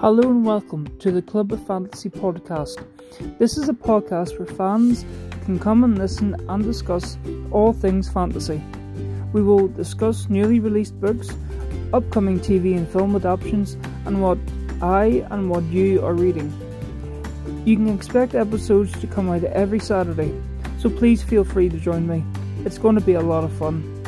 Hello and welcome to the Club of Fantasy podcast. This is a podcast where fans can come and listen and discuss all things fantasy. We will discuss newly released books, upcoming TV and film adaptations, and what I and what you are reading. You can expect episodes to come out every Saturday, so please feel free to join me. It's going to be a lot of fun.